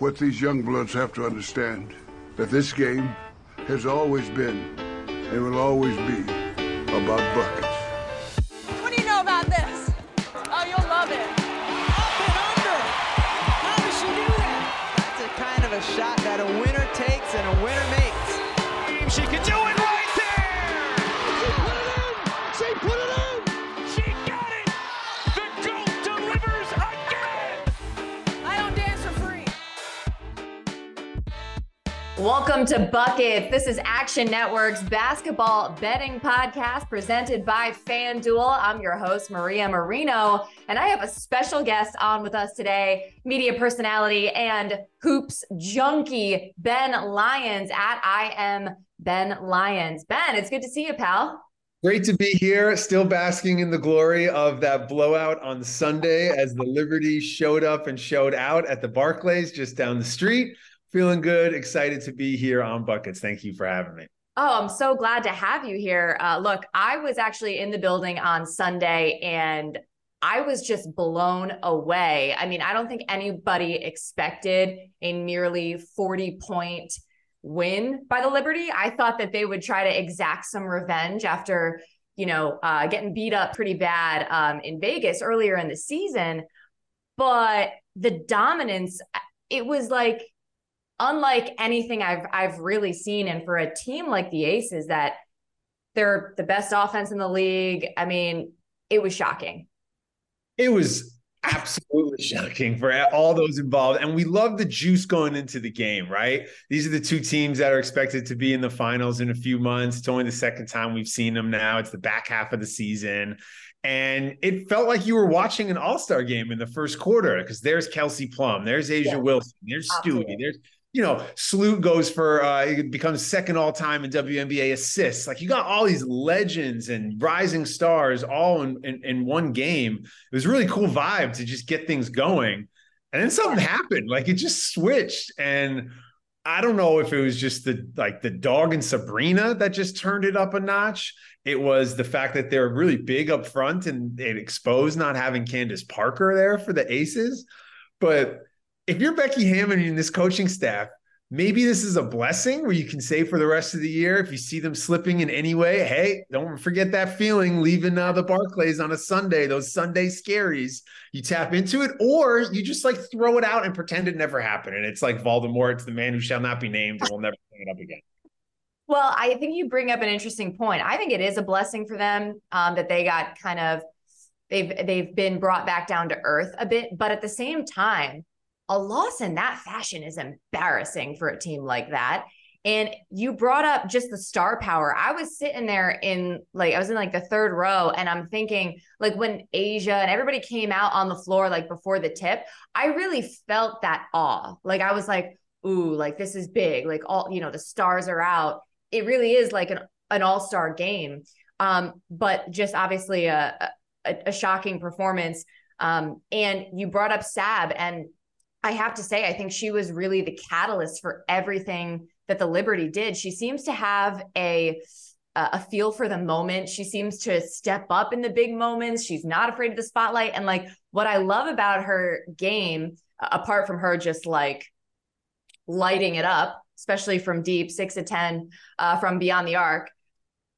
What these young bloods have to understand that this game has always been and will always be about buckets. Welcome to Bucket. This is Action Network's basketball betting podcast presented by FanDuel. I'm your host, Maria Marino, and I have a special guest on with us today, media personality and hoops junkie, Ben Lyons at I am Ben Lyons. Ben, it's good to see you, pal. Great to be here, still basking in the glory of that blowout on Sunday as the Liberty showed up and showed out at the Barclays just down the street. Feeling good, excited to be here on Buckets. Thank you for having me. Oh, I'm so glad to have you here. Uh, look, I was actually in the building on Sunday and I was just blown away. I mean, I don't think anybody expected a nearly 40 point win by the Liberty. I thought that they would try to exact some revenge after, you know, uh, getting beat up pretty bad um, in Vegas earlier in the season. But the dominance, it was like unlike anything I've I've really seen. And for a team like the Aces, that they're the best offense in the league. I mean, it was shocking. It was absolutely shocking for all those involved. And we love the juice going into the game, right? These are the two teams that are expected to be in the finals in a few months. It's only the second time we've seen them now. It's the back half of the season. And it felt like you were watching an all-star game in the first quarter because there's Kelsey Plum, there's A'ja Yeah. Wilson, there's. Stewie, there's you know, Sloot goes for uh it becomes second all time in WNBA assists. Like you got all these legends and rising stars all in, in, in one game. It was a really cool vibe to just get things going. And then something happened. Like it just switched. And I don't know if it was just the like the dog and Sabrina that just turned it up a notch. It was the fact that they're really big up front and it exposed not having Candace Parker there for the aces. But if you're Becky Hammon and this coaching staff, maybe this is a blessing where you can say for the rest of the year, if you see them slipping in any way, hey, don't forget that feeling leaving uh, the Barclays on a Sunday, those Sunday scaries. You tap into it, or you just like throw it out and pretend it never happened. And it's like Voldemort, it's the man who shall not be named, and we'll never bring it up again. Well, I think you bring up an interesting point. I think it is a blessing for them um, that they got kind of they've they've been brought back down to earth a bit, but at the same time, a loss in that fashion is embarrassing for a team like that. And you brought up just the star power. I was sitting there in like I was in like the third row and I'm thinking like when A'ja and everybody came out on the floor like before the tip, I really felt that awe. Like I was like, ooh, like this is big. Like all, you know, the stars are out. It really is like an, an all-star game. Um, but just obviously a, a, a shocking performance. Um, and you brought up Sab and I have to say, I think she was really the catalyst for everything that the Liberty did. She seems to have a a feel for the moment. She seems to step up in the big moments. She's not afraid of the spotlight. And like what I love about her game, apart from her just like lighting it up, especially from deep, six to ten uh, from beyond the arc,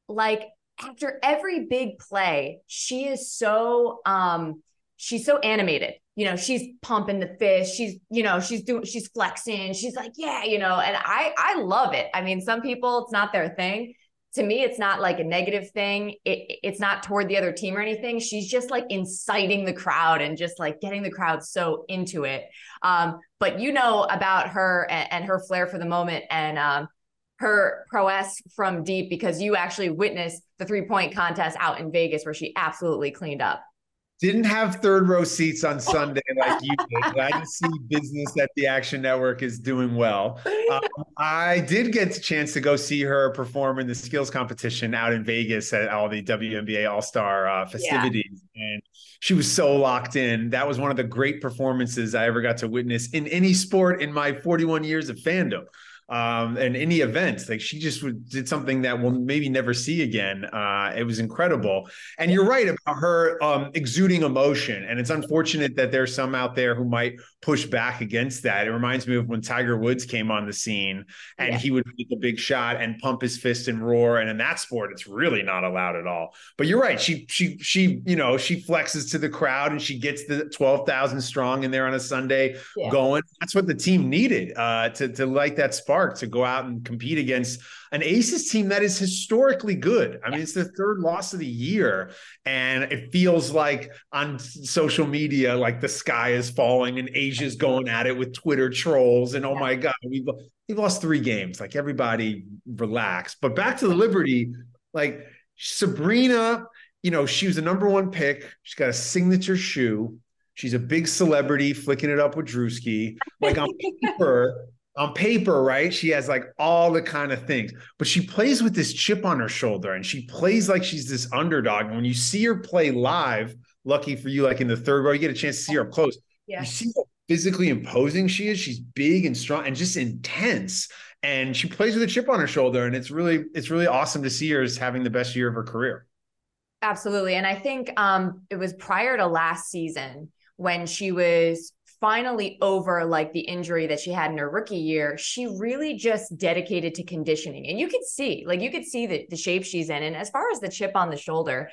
like after every big play, she is so um she's so animated. You know, she's pumping the fist. She's, you know, she's doing, she's flexing. She's like, yeah, you know, and I, I love it. I mean, some people, it's not their thing. To me, it's not like a negative thing. It, it's not toward the other team or anything. She's just like inciting the crowd and just like getting the crowd so into it. Um, but you know about her and, and her flair for the moment and um, her prowess from deep because you actually witnessed the three point contest out in Vegas where she absolutely cleaned up. Didn't have third row seats on Sunday like you did. Glad to see business at the Action Network is doing well. Um, I did get a chance to go see her perform in the skills competition out in Vegas at all the WNBA All Star uh, festivities, yeah. and she was so locked in. That was one of the great performances I ever got to witness in any sport in my 41 years of fandom um, and any events. Like she just did something that we'll maybe never see again. Uh, it was incredible. And you're right about her um, exuding emotion. And it's unfortunate that there's some out there who might push back against that. It reminds me of when Tiger Woods came on the scene and yeah. he would make a big shot and pump his fist and roar. And in that sport, it's really not allowed at all. But you're right. She she she you know she flexes to the crowd and she gets the twelve thousand strong in there on a Sunday yeah. going. That's what the team needed uh, to to light that spark to go out and compete against an Aces team that is historically good. I mean, it's the third loss of the year, and it feels like on social media, like the sky is falling and A'ja's going at it with Twitter trolls. And oh my God, we've, we've lost three games. Like everybody relax. But back to the Liberty, like Sabrina, you know, she was the number one pick. She's got a signature shoe. She's a big celebrity, flicking it up with Drewski. Like on paper, on paper, right? She has like all the kind of things, but she plays with this chip on her shoulder and she plays like she's this underdog. And when you see her play live, lucky for you, like in the third row, you get a chance to see her up close. Yeah. You see how physically imposing she is. She's big and strong and just intense. And she plays with a chip on her shoulder. And it's really, it's really awesome to see her as having the best year of her career. Absolutely. And I think um, it was prior to last season when she was finally over like the injury that she had in her rookie year, she really just dedicated to conditioning. And you could see, like, you could see the, the shape she's in. And as far as the chip on the shoulder,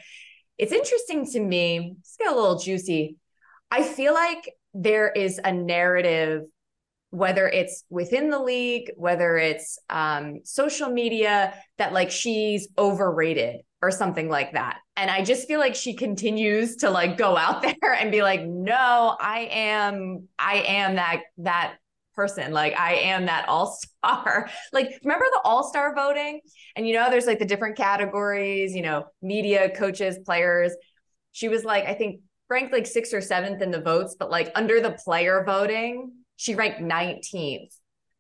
it's interesting to me, It's got a little juicy. I feel like there is a narrative, whether it's within the league, whether it's um, social media, that like she's overrated or something like that. And I just feel like she continues to like go out there and be like, no, I am, I am that, that person. Like I am that all-star. like remember the all-star voting? And you know, there's like the different categories, you know, media, coaches, players. She was like, I think ranked like sixth or seventh in the votes, but like under the player voting, she ranked 19th.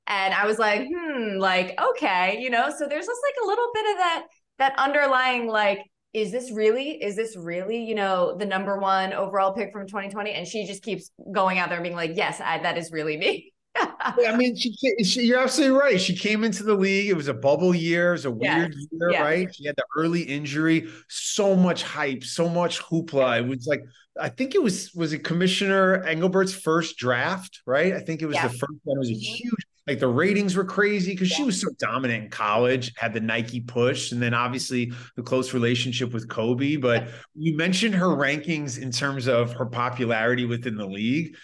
And I was like, hmm, like, okay, you know, so there's just like a little bit of that that underlying like is this really is this really you know the number one overall pick from 2020 and she just keeps going out there and being like yes I, that is really me I mean, she, she, you're absolutely right. She came into the league. It was a bubble year. It was a weird yes. year, yes. right? She had the early injury. So much hype, so much hoopla. It was like, I think it was was it Commissioner Engelbert's first draft, right? I think it was yeah. the first one. It was a mm-hmm. huge like the ratings were crazy because yeah. she was so dominant in college, had the Nike push, and then obviously the close relationship with Kobe. But yeah. you mentioned her rankings in terms of her popularity within the league.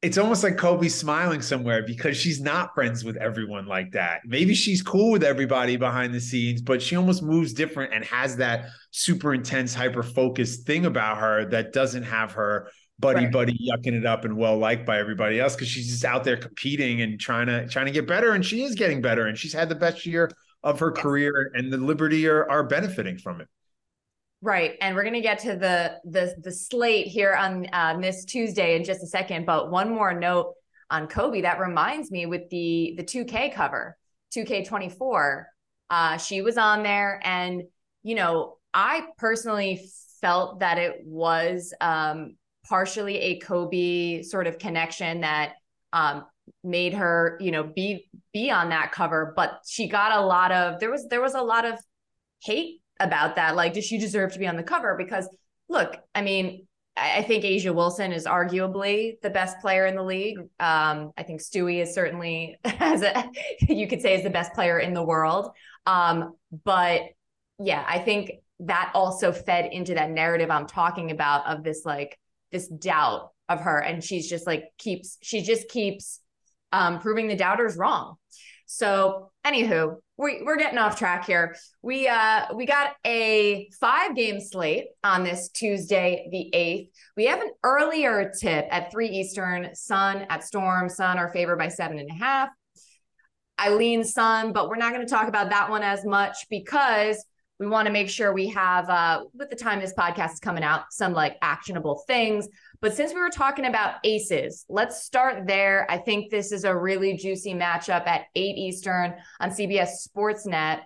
It's almost like Kobe's smiling somewhere because she's not friends with everyone like that. Maybe she's cool with everybody behind the scenes, but she almost moves different and has that super intense, hyper focused thing about her that doesn't have her buddy right. buddy yucking it up and well liked by everybody else because she's just out there competing and trying to trying to get better and she is getting better and she's had the best year of her career and the liberty are, are benefiting from it right and we're going to get to the the the slate here on uh, this tuesday in just a second but one more note on kobe that reminds me with the the 2k cover 2k24 uh she was on there and you know i personally felt that it was um partially a Kobe sort of connection that um, made her, you know, be be on that cover. But she got a lot of there was there was a lot of hate about that. Like, does she deserve to be on the cover? Because look, I mean, I think A'ja Wilson is arguably the best player in the league. Um, I think Stewie is certainly as a you could say is the best player in the world. Um, but yeah, I think that also fed into that narrative I'm talking about of this like this doubt of her. And she's just like keeps she just keeps um proving the doubters wrong. So anywho we, we're getting off track here. We uh we got a five game slate on this tuesday the 8th we have an earlier tip at 3 eastern sun at storm. Sun are favored by seven and a half. I lean sun but we're not going to talk about that one as much because we want to make sure we have uh with the time this podcast is coming out some like actionable things but since we were talking about aces, let's start there. I think this is a really juicy matchup at 8 Eastern on CBS Sportsnet.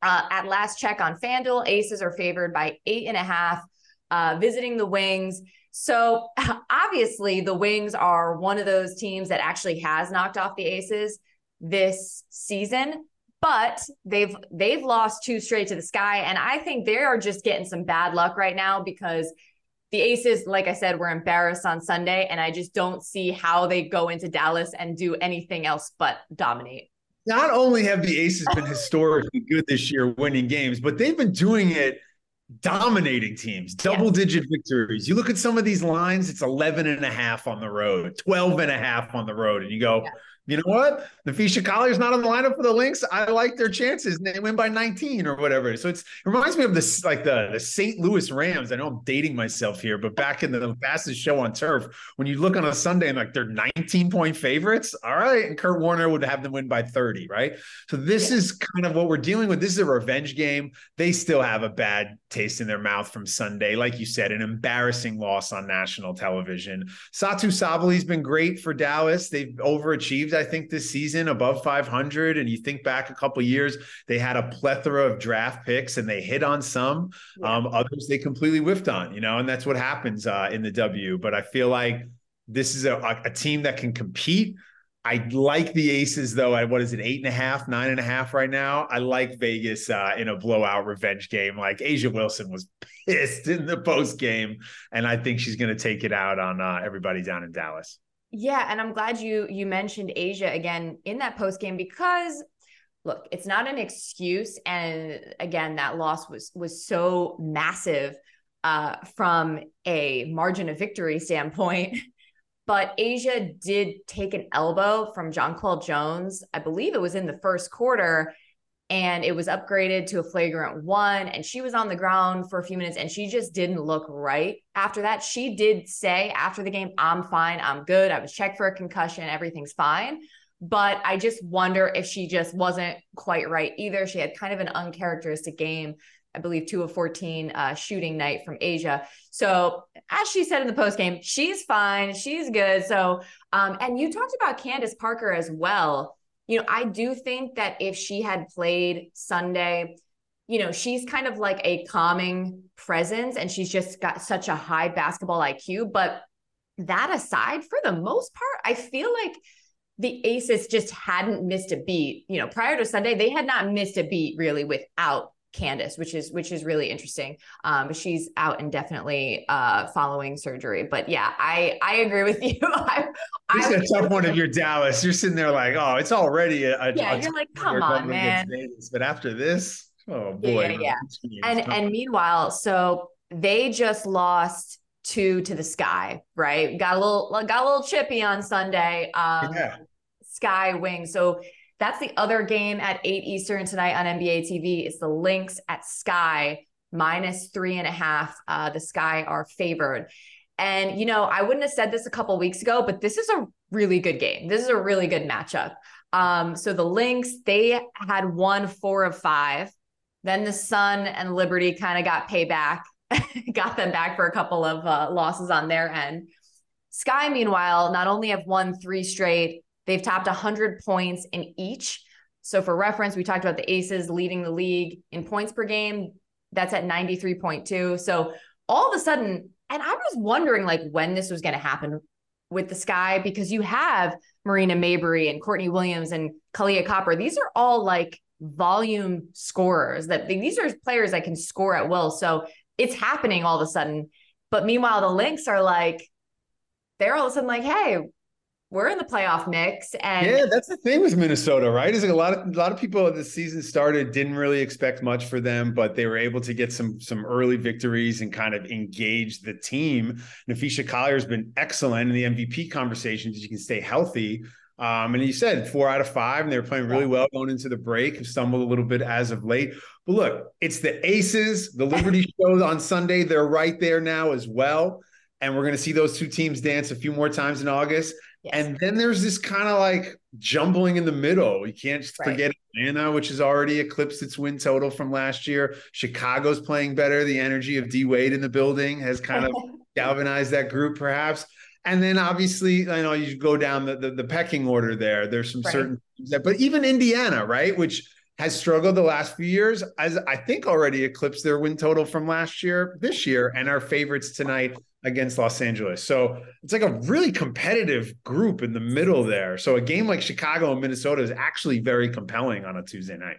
Uh, at last check on FanDuel, aces are favored by eight and a half, uh, visiting the Wings. So obviously, the Wings are one of those teams that actually has knocked off the aces this season but they've they've lost two straight to the sky and i think they are just getting some bad luck right now because the Aces, like I said, were embarrassed on Sunday, and I just don't see how they go into Dallas and do anything else but dominate. Not only have the Aces been historically good this year, winning games, but they've been doing it dominating teams, double digit victories. You look at some of these lines, it's 11 and a half on the road, 12 and a half on the road, and you go, yeah you know what? Napheesa Collier's not on the lineup for the Lynx. I like their chances. And They win by 19 or whatever. So it's it reminds me of this like the the St. Louis Rams. I know I'm dating myself here, but back in the fastest show on turf, when you look on a Sunday and like they're 19 point favorites, all right, and Kurt Warner would have them win by 30, right? So this yeah. is kind of what we're dealing with. This is a revenge game. They still have a bad taste in their mouth from Sunday, like you said, an embarrassing loss on national television. Satou Sabally's been great for Dallas. They've overachieved I think, this season above 500. And you think back a couple years, they had a plethora of draft picks and they hit on some. Yeah. Um, others they completely whiffed on, you know, and that's what happens uh, in the W. But I feel like this is a, a team that can compete. I like the Aces though at what is it, eight and a half, nine and a half right now. I like Vegas uh, in a blowout revenge game. Like A'ja Wilson was pissed in the post game, and I think she's going to take it out on uh, everybody down in Dallas. Yeah, and I'm glad you you mentioned A'ja again in that post game because look, it's not an excuse and again that loss was was so massive uh, from a margin of victory standpoint. But A'ja did take an elbow from Jonquel Jones. I believe it was in the first quarter and it was upgraded to a flagrant one and she was on the ground for a few minutes and she just didn't look right after that she did say after the game i'm fine i'm good i was checked for a concussion everything's fine but i just wonder if she just wasn't quite right either she had kind of an uncharacteristic game I believe two of 14 uh, shooting night from A'ja. So as she said in the post game, she's fine. She's good. So, um, and you talked about Candace Parker as well you know, I do think that if she had played Sunday, you know, she's kind of like a calming presence and she's just got such a high basketball IQ. But that aside, for the most part, I feel like the Aces just hadn't missed a beat. You know, prior to Sunday, they had not missed a beat really without Candace, which is which is really interesting. Um, but she's out indefinitely uh, following surgery. But yeah, I I agree with you. I, this is a tough one of your Dallas. You're sitting there like, oh, it's already a, a yeah. A you're like, come on, man. But after this, oh boy, yeah, yeah. yeah. And and meanwhile, so they just lost two to the sky, right? Got a little got a little chippy on Sunday. Um, yeah. Sky Wing. So that's the other game at 8 Eastern tonight on NBA TV. It's the Lynx at Sky minus three and a half. Uh, the Sky are favored. And, you know, I wouldn't have said this a couple weeks ago, but this is a really good game. This is a really good matchup. Um, so the Lynx, they had won four of five. Then the Sun and Liberty kind of got payback, got them back for a couple of uh, losses on their end. Sky, meanwhile, not only have won three straight, They've topped 100 points in each. So, for reference, we talked about the Aces leading the league in points per game. That's at 93.2. So, all of a sudden, and I was wondering like when this was going to happen with the Sky because you have Marina Mabrey and Courtney Williams and Kahleah Copper. These are all like volume scorers that these are players that can score at will. So it's happening all of a sudden. But meanwhile, the Lynx are like, they're all of a sudden like, hey, we're in the playoff mix. And yeah, that's the thing with Minnesota, right? Is like a lot of a lot of people the season started didn't really expect much for them, but they were able to get some some early victories and kind of engage the team. Napheesa Collier has been excellent in the MVP conversations. You can stay healthy. Um, and you said four out of five, and they were playing really well going into the break. Have stumbled a little bit as of late, but look, it's the Aces, the Liberty show on Sunday. They're right there now as well, and we're going to see those two teams dance a few more times in August. Yes. And then there's this kind of like jumbling in the middle. You can't just right. forget Atlanta, which has already eclipsed its win total from last year. Chicago's playing better. The energy of D Wade in the building has kind of galvanized that group, perhaps. And then obviously, I know you go down the, the, the pecking order there. There's some right. certain things that, but even Indiana, right, which has struggled the last few years, as I think already eclipsed their win total from last year, this year, and our favorites tonight against Los Angeles. So it's like a really competitive group in the middle there. So a game like Chicago and Minnesota is actually very compelling on a Tuesday night.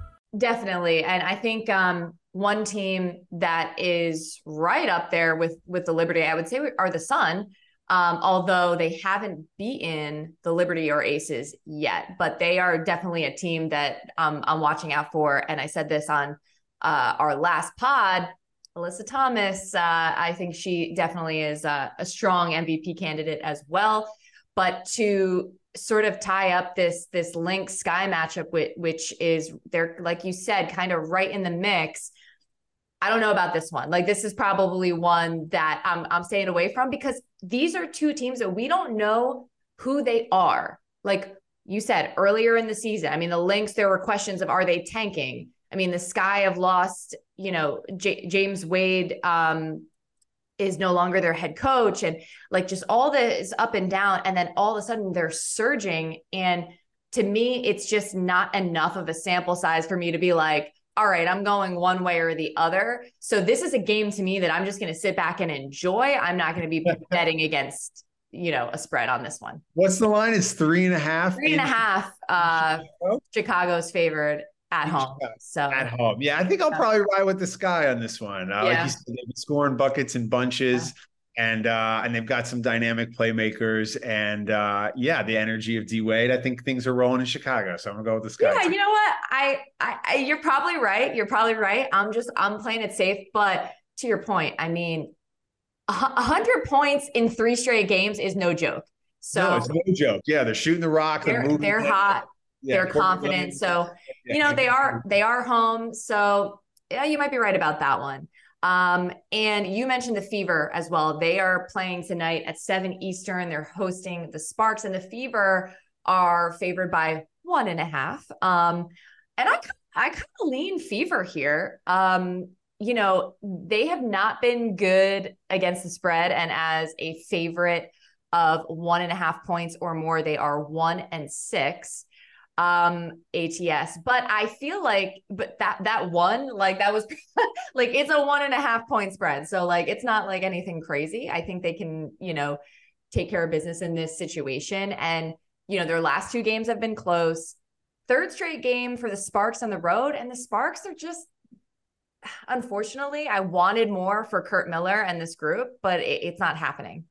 Definitely. And I think um, one team that is right up there with with the Liberty, I would say, are the Sun. Um, although they haven't beaten the Liberty or Aces yet, but they are definitely a team that um, I'm watching out for. And I said this on uh, our last pod. Alyssa Thomas, uh, I think she definitely is a, a strong MVP candidate as well. But to sort of tie up this this link sky matchup with which is they're like you said kind of right in the mix. I don't know about this one. Like this is probably one that i'm i'm staying away from because these are two teams that we don't know who they are. Like you said earlier in the season i mean the Lynx there were questions of are they tanking? I mean the sky have lost you know J- james wade um is no longer their head coach and like just all this up and down and then all of a sudden they're surging. And to me it's just not enough of a sample size for me to be like all right i'm going one way or the other. So this is a game to me that i'm just going to sit back and enjoy. I'm not going to be betting against you know a spread on this one. What's the line? It's three and a half three and a half uh chicago's favored at home. So at home, yeah, I think I'll probably ride with the sky on this one. Uh, yeah. Like you said, they've been scoring buckets in bunches. Yeah. And uh, and they've got some dynamic playmakers, and uh, yeah, the energy of D Wade. I think things are rolling in Chicago, so I'm gonna go with the sky. Yeah, you know what? I, I, I you're probably right. You're probably right. I'm just I'm playing it safe, but to your point, I mean, a hundred points in three straight games is no joke. So no, it's no joke. Yeah, they're shooting the rock. They're, they're, they're hot yeah, they're confident. So, you know, they are they are home. So yeah, you might be right about that one. Um, and you mentioned the Fever as well. They are playing tonight at 7 Eastern. They're hosting the Sparks, and the Fever are favored by one and a half. Um, and I I kind of lean Fever here. Um, you know, they have not been good against the spread, and as a favorite of one and a half points or more, they are one and six um ats but i feel like but that that one like that was like it's a one and a half point spread. So like it's not like anything crazy. I think they can you know take care of business in this situation. And you know their last two games have been close. Third straight game for the sparks on the road. And the sparks are just unfortunately i wanted more for Curt Miller and this group but it, it's not happening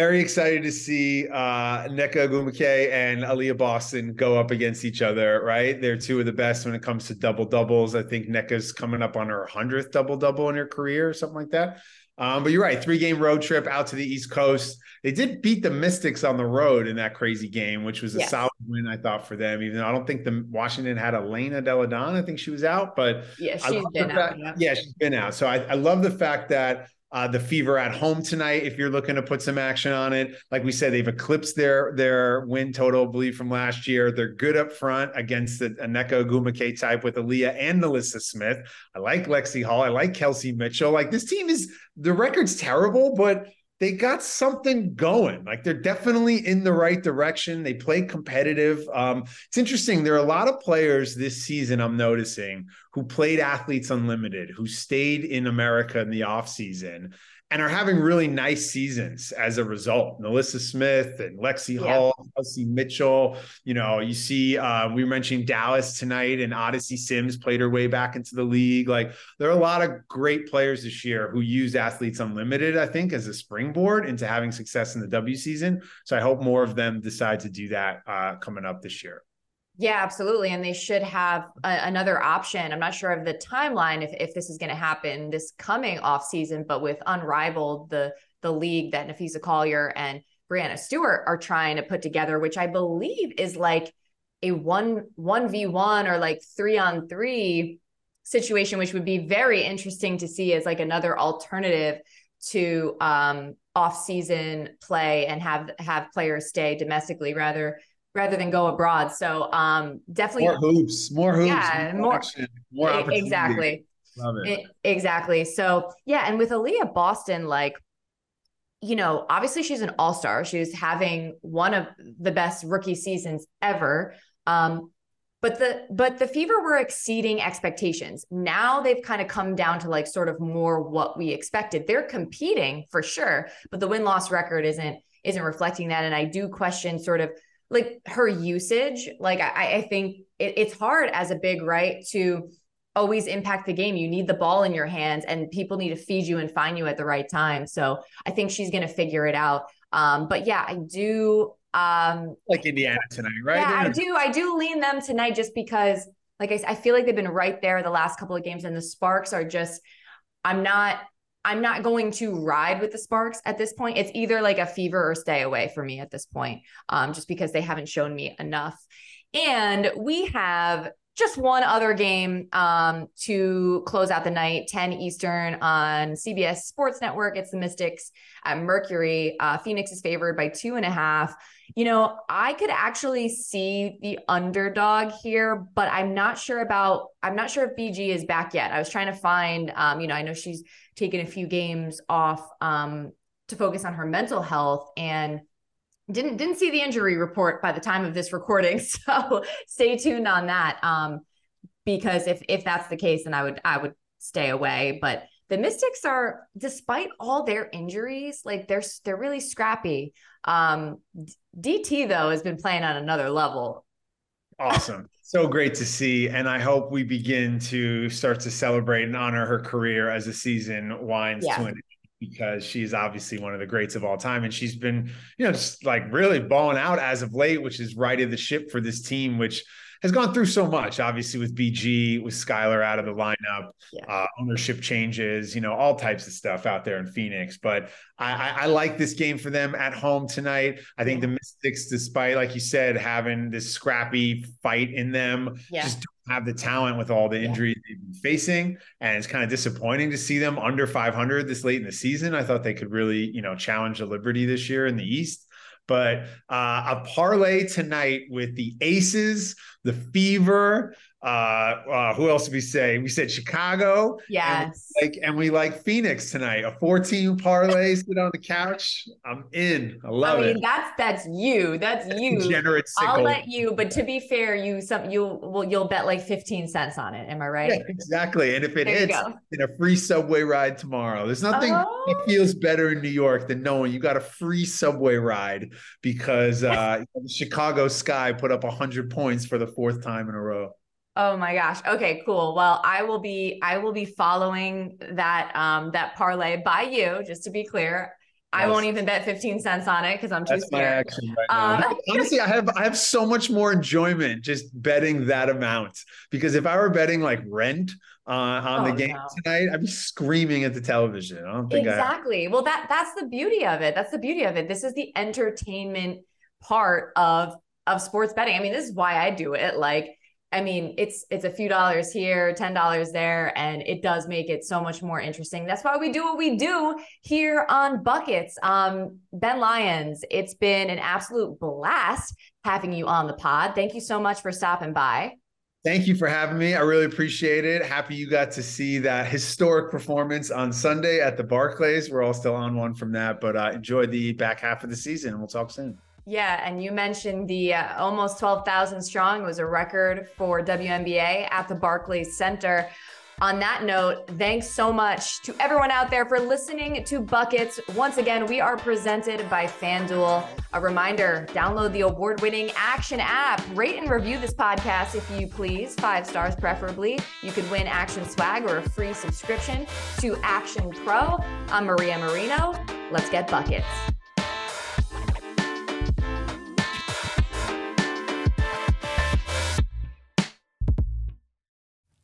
very excited to see uh, Nneka Ogwumike and Aliyah Boston go up against each other, right? They're two of the best when it comes to double doubles. I think Nneka's coming up on her 100th double double in her career or something like that. Um, but you're right, three game road trip out to the East Coast. They did beat the Mystics on the road in that crazy game, which was a yes. solid win, I thought, for them. Even though I don't think the Washington had Elena Delle Donne. I think she was out, but yeah, she's been out. Yeah. yeah. she's been out. So I, I love the fact that uh, the Fever at home tonight, if you're looking to put some action on it. Like we said, they've eclipsed their their win total, I believe, from last year. They're good up front against the Nneka Ogwumike type with Aliyah and NaLyssa Smith. I like Lexie Hull. I like Kelsey Mitchell. Like this team is the record's terrible, but they got something going. Like they're definitely in the right direction. They play competitive. Um, it's interesting. There are a lot of players this season I'm noticing who played Athletes Unlimited, who stayed in America in the offseason and are having really nice seasons as a result. NaLyssa Smith and Lexie yeah. Hull, Kelsey Mitchell. You know, you see, uh, we mentioned Dallas tonight, and Odyssey Sims played her way back into the league. Like, there are a lot of great players this year who use Athletes Unlimited, I think, as a springboard into having success in the W season. So I hope more of them decide to do that uh, coming up this year. Yeah, absolutely. And they should have a, another option. I'm not sure of the timeline if, if this is going to happen this coming off season, but with Unrivaled, the the league that Napheesa Collier and Breanna Stewart are trying to put together, which I believe is like a one one v one or like three on three situation, which would be very interesting to see as like another alternative to um off season play and have have players stay domestically rather rather than go abroad. So um, definitely more hoops, more hoops, yeah, more, action, more exactly. Love it. it. Exactly. So yeah, and with Aliyah Boston, like you know, obviously she's an all-star. She's having one of the best rookie seasons ever. Um, but the but the fever were exceeding expectations. Now they've kind of come down to like sort of more what we expected. They're competing for sure, but the win-loss record isn't isn't reflecting that. And I do question sort of like her usage like i, I think it, it's hard as a big right to always impact the game. You need the ball in your hands and people need to feed you and find you at the right time. So i think she's going to figure it out. Um but yeah i do um like indiana tonight right? Yeah i do i do lean them tonight just because like I, I feel like they've been right there the last couple of games and the sparks are just i'm not I'm not going to ride with the Sparks at this point. It's either like a fever or stay away for me at this point, um, just because they haven't shown me enough. And we have just one other game um, to close out the night 10 eastern on cbs sports network it's the mystics at mercury uh, phoenix is favored by two and a half you know i could actually see the underdog here but i'm not sure about i'm not sure if bg is back yet. I was trying to find um, you know i know she's taken a few games off um, to focus on her mental health and didn't didn't see the injury report by the time of this recording. So stay tuned on that um, because if if that's the case then i would i would stay away. But the mystics are despite all their injuries like they're they're really scrappy um, dt though has been playing on another level awesome so great to see and i hope we begin to start to celebrate and honor her career as the season winds yeah. to an because she's obviously one of the greats of all time. And she's been, you know, just like really balling out as of late, which is righted the ship for this team, which has gone through so much, obviously with BG, with Skylar out of the lineup, yeah. uh, ownership changes, you know, all types of stuff out there in Phoenix. But I, I, I like this game for them at home tonight. I think the Mystics, despite, like you said, having this scrappy fight in them, yeah. just don't have the talent with all the injuries yeah. they've been facing. And it's kind of disappointing to see them under 500 this late in the season. I thought they could really, you know, challenge the Liberty this year in the East. But uh, a parlay tonight with the Aces, the Fever, uh, uh, who else did we say? We said Chicago. Yes. And like, and we like Phoenix tonight. A 14 parlay, sit on the couch. I'm in. I love I mean, it. That's that's you. That's you. Generate. I'll let you. But to be fair, you some you will you'll bet like 15 cents on it. Am I right? Yeah, exactly. And if it hits in a free subway ride tomorrow, there's nothing oh. that feels better in New York than knowing you got a free subway ride because uh, the Chicago Sky put up 100 points for the fourth time in a row. Oh my gosh. Okay, cool. Well, I will be I will be following that um that parlay by you, just to be clear. Yes. I won't even bet 15 cents on it because I'm too That's scared. my action right um, Honestly, I have I have so much more enjoyment just betting that amount because if I were betting like rent uh, on oh, the game no. tonight, I'd be screaming at the television. I don't think exactly. I... Well, that that's the beauty of it. That's the beauty of it. This is the entertainment part of of sports betting. I mean, this is why I do it. Like I mean, it's it's a few dollars here, ten dollars there, and it does make it so much more interesting. That's why we do what we do here on Buckets. Um, ben Lyons, it's been an absolute blast having you on the pod. Thank you so much for stopping by. Thank you for having me. I really appreciate it. Happy you got to see that historic performance on Sunday at the Barclays. We're all still on one from that, but uh, enjoy the back half of the season. We'll talk soon. Yeah, and you mentioned the uh, almost 12,000 strong. Was a record for WNBA at the Barclays Center. On that note, thanks so much to everyone out there for listening to Buckets. Once again, we are presented by FanDuel. A reminder download the award winning Action app. Rate and review this podcast if you please, five stars preferably. You could win Action swag or a free subscription to Action Pro. I'm Maria Marino. Let's get Buckets.